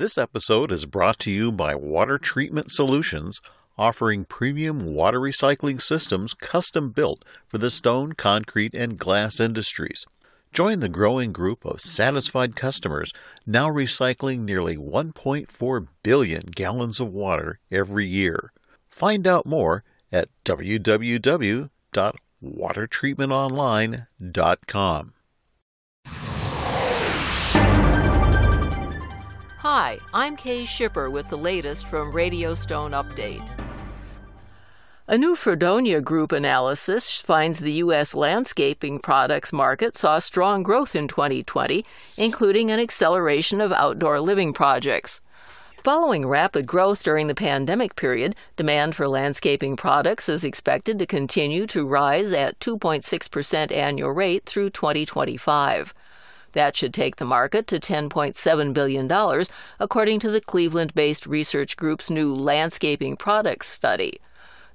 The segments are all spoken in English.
This episode is brought to you by Water Treatment Solutions, offering premium water recycling systems custom built for the stone, concrete, and glass industries. Join the growing group of satisfied customers now recycling nearly 1.4 billion gallons of water every year. Find out more at www.watertreatmentonline.com. Hi, I'm Kay Shipper with the latest from Radio Stone Update. A new Freedonia Group analysis finds the U.S. landscaping products market saw strong growth in 2020, including an acceleration of outdoor living projects. Following rapid growth during the pandemic period, demand for landscaping products is expected to continue to rise at 2.6% annual rate through 2025. That should take the market to $10.7 billion, according to the Cleveland based research group's new Landscaping Products Study.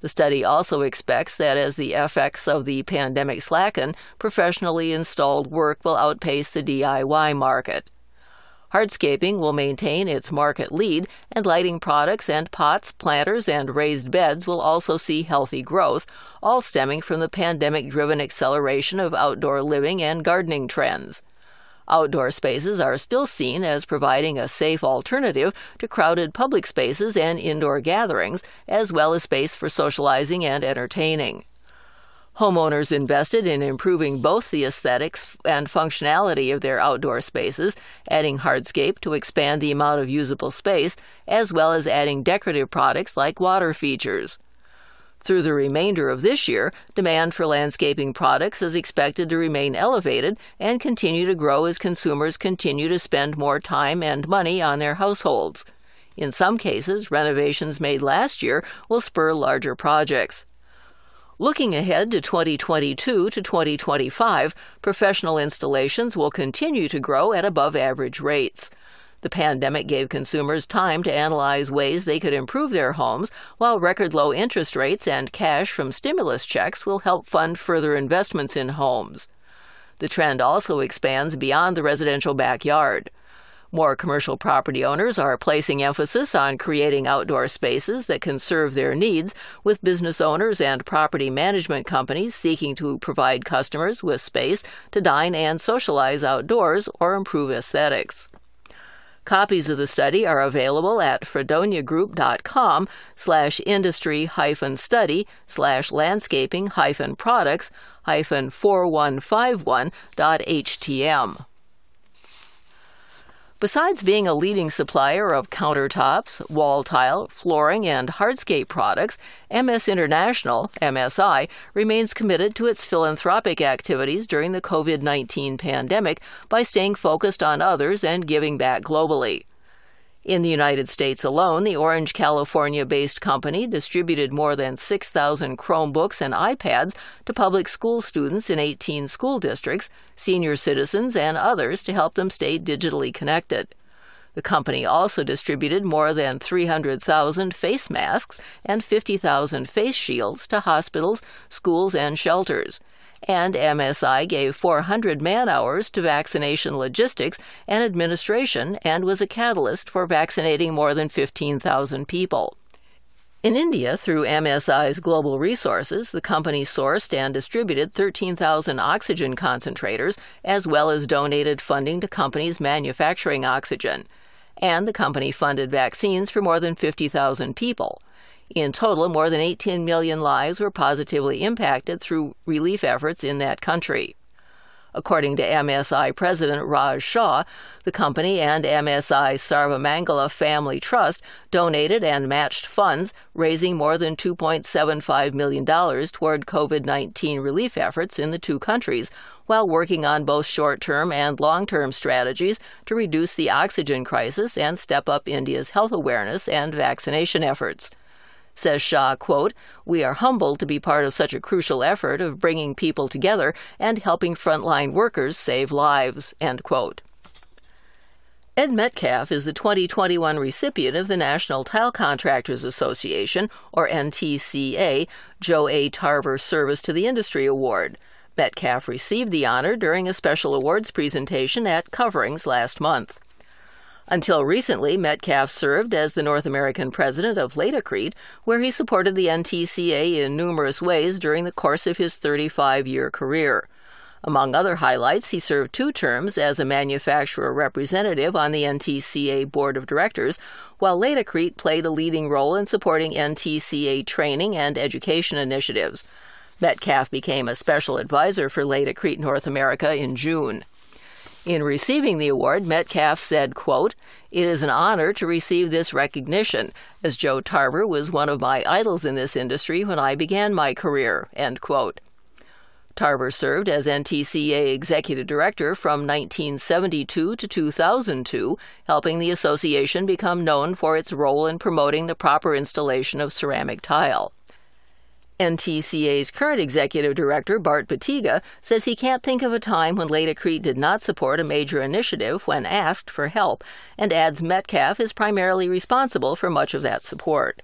The study also expects that as the effects of the pandemic slacken, professionally installed work will outpace the DIY market. Hardscaping will maintain its market lead, and lighting products and pots, planters, and raised beds will also see healthy growth, all stemming from the pandemic driven acceleration of outdoor living and gardening trends. Outdoor spaces are still seen as providing a safe alternative to crowded public spaces and indoor gatherings, as well as space for socializing and entertaining. Homeowners invested in improving both the aesthetics and functionality of their outdoor spaces, adding hardscape to expand the amount of usable space, as well as adding decorative products like water features. Through the remainder of this year, demand for landscaping products is expected to remain elevated and continue to grow as consumers continue to spend more time and money on their households. In some cases, renovations made last year will spur larger projects. Looking ahead to 2022 to 2025, professional installations will continue to grow at above average rates. The pandemic gave consumers time to analyze ways they could improve their homes, while record low interest rates and cash from stimulus checks will help fund further investments in homes. The trend also expands beyond the residential backyard. More commercial property owners are placing emphasis on creating outdoor spaces that can serve their needs, with business owners and property management companies seeking to provide customers with space to dine and socialize outdoors or improve aesthetics. Copies of the study are available at freedoniagroup.com slash industry hyphen study slash landscaping hyphen products hyphen 4151.htm. Besides being a leading supplier of countertops, wall tile, flooring, and hardscape products, MS International, MSI, remains committed to its philanthropic activities during the COVID 19 pandemic by staying focused on others and giving back globally. In the United States alone, the Orange, California based company distributed more than 6,000 Chromebooks and iPads to public school students in 18 school districts, senior citizens, and others to help them stay digitally connected. The company also distributed more than 300,000 face masks and 50,000 face shields to hospitals, schools, and shelters and MSI gave 400 man hours to vaccination logistics and administration and was a catalyst for vaccinating more than 15,000 people. In India, through MSI's Global Resources, the company sourced and distributed 13,000 oxygen concentrators, as well as donated funding to companies manufacturing oxygen. And the company funded vaccines for more than 50,000 people. In total, more than 18 million lives were positively impacted through relief efforts in that country. According to MSI President Raj Shah, the company and MSI Sarvamangala Family Trust donated and matched funds, raising more than $2.75 million toward COVID 19 relief efforts in the two countries, while working on both short term and long term strategies to reduce the oxygen crisis and step up India's health awareness and vaccination efforts. Says Shah, quote, We are humbled to be part of such a crucial effort of bringing people together and helping frontline workers save lives, end quote. Ed Metcalf is the 2021 recipient of the National Tile Contractors Association, or NTCA, Joe A. Tarver Service to the Industry Award. Metcalf received the honor during a special awards presentation at Coverings last month. Until recently, Metcalf served as the North American president of Laticrete, where he supported the NTCA in numerous ways during the course of his 35 year career. Among other highlights, he served two terms as a manufacturer representative on the NTCA board of directors, while Laticrete played a leading role in supporting NTCA training and education initiatives. Metcalf became a special advisor for Laticrete North America in June. In receiving the award, Metcalf said, quote, It is an honor to receive this recognition, as Joe Tarver was one of my idols in this industry when I began my career, end quote. Tarver served as NTCA Executive Director from 1972 to 2002, helping the association become known for its role in promoting the proper installation of ceramic tile. NTCA's current executive director, Bart Bettiga, says he can't think of a time when Laticrete did not support a major initiative when asked for help, and adds Metcalf is primarily responsible for much of that support.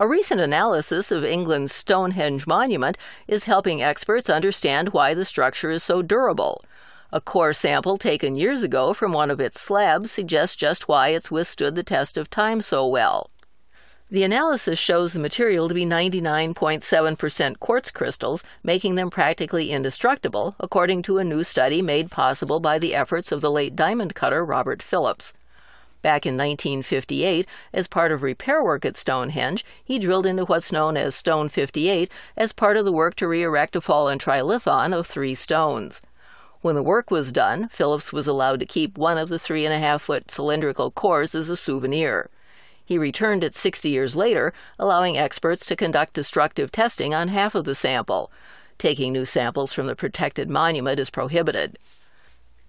A recent analysis of England's Stonehenge monument is helping experts understand why the structure is so durable. A core sample taken years ago from one of its slabs suggests just why it's withstood the test of time so well. The analysis shows the material to be 99.7% quartz crystals, making them practically indestructible, according to a new study made possible by the efforts of the late diamond cutter Robert Phillips. Back in 1958, as part of repair work at Stonehenge, he drilled into what's known as Stone 58 as part of the work to re erect a fallen trilithon of three stones. When the work was done, Phillips was allowed to keep one of the three and a half foot cylindrical cores as a souvenir. He returned it 60 years later, allowing experts to conduct destructive testing on half of the sample. Taking new samples from the protected monument is prohibited.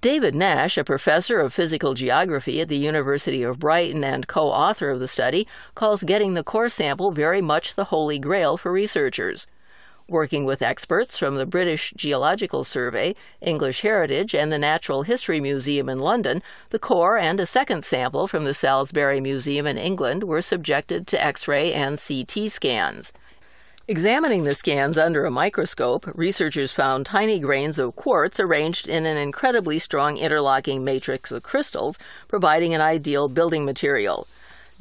David Nash, a professor of physical geography at the University of Brighton and co author of the study, calls getting the core sample very much the holy grail for researchers working with experts from the British Geological Survey, English Heritage, and the Natural History Museum in London, the core and a second sample from the Salisbury Museum in England were subjected to X ray and CT scans. Examining the scans under a microscope, researchers found tiny grains of quartz arranged in an incredibly strong interlocking matrix of crystals, providing an ideal building material.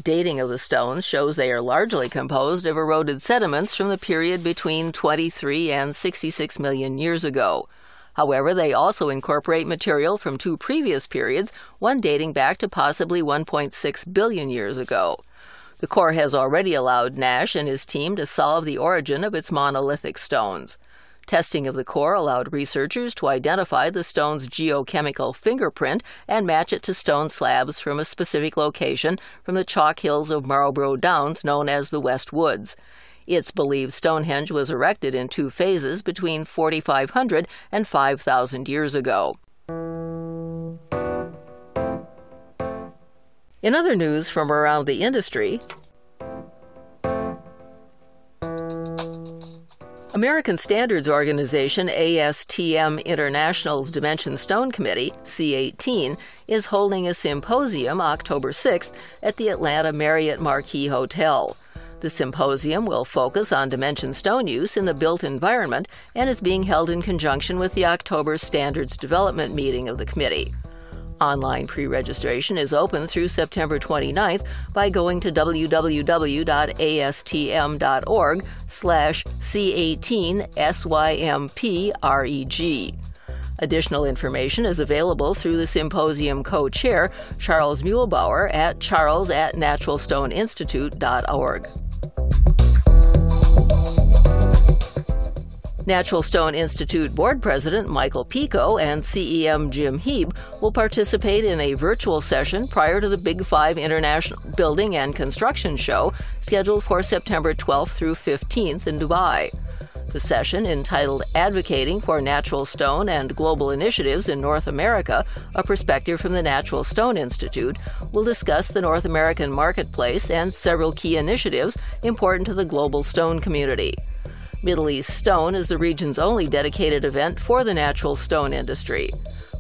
Dating of the stones shows they are largely composed of eroded sediments from the period between 23 and 66 million years ago. However, they also incorporate material from two previous periods, one dating back to possibly 1.6 billion years ago. The core has already allowed Nash and his team to solve the origin of its monolithic stones. Testing of the core allowed researchers to identify the stone's geochemical fingerprint and match it to stone slabs from a specific location from the chalk hills of Marlborough Downs known as the West Woods. It's believed Stonehenge was erected in two phases between 4,500 and 5,000 years ago. In other news from around the industry, American Standards Organization ASTM International's Dimension Stone Committee, C18, is holding a symposium October 6th at the Atlanta Marriott Marquis Hotel. The symposium will focus on dimension stone use in the built environment and is being held in conjunction with the October Standards Development meeting of the committee. Online pre-registration is open through September 29th by going to www.astm.org slash C18SYMPREG. Additional information is available through the symposium co-chair, Charles Muehlbauer, at charles at naturalstoneinstitute.org. Natural Stone Institute Board President Michael Pico and CEM Jim Hieb will participate in a virtual session prior to the Big Five International Building and Construction Show scheduled for September 12th through 15th in Dubai. The session, entitled Advocating for Natural Stone and Global Initiatives in North America A Perspective from the Natural Stone Institute, will discuss the North American marketplace and several key initiatives important to the global stone community. Middle East Stone is the region's only dedicated event for the natural stone industry.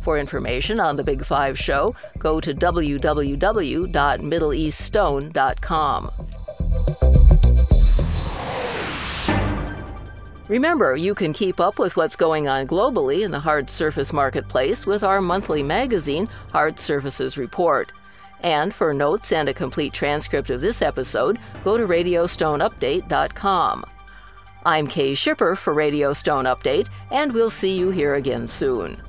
For information on the Big Five show, go to www.middleeaststone.com. Remember, you can keep up with what's going on globally in the hard surface marketplace with our monthly magazine, Hard Surfaces Report. And for notes and a complete transcript of this episode, go to RadioStoneUpdate.com. I'm Kay Shipper for Radio Stone Update, and we'll see you here again soon.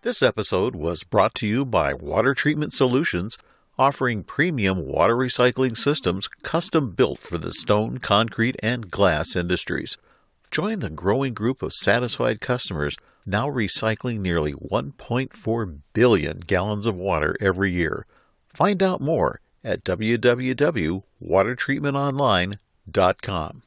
This episode was brought to you by Water Treatment Solutions, offering premium water recycling systems custom built for the stone, concrete, and glass industries. Join the growing group of satisfied customers now recycling nearly 1.4 billion gallons of water every year. Find out more at www.watertreatmentonline.com.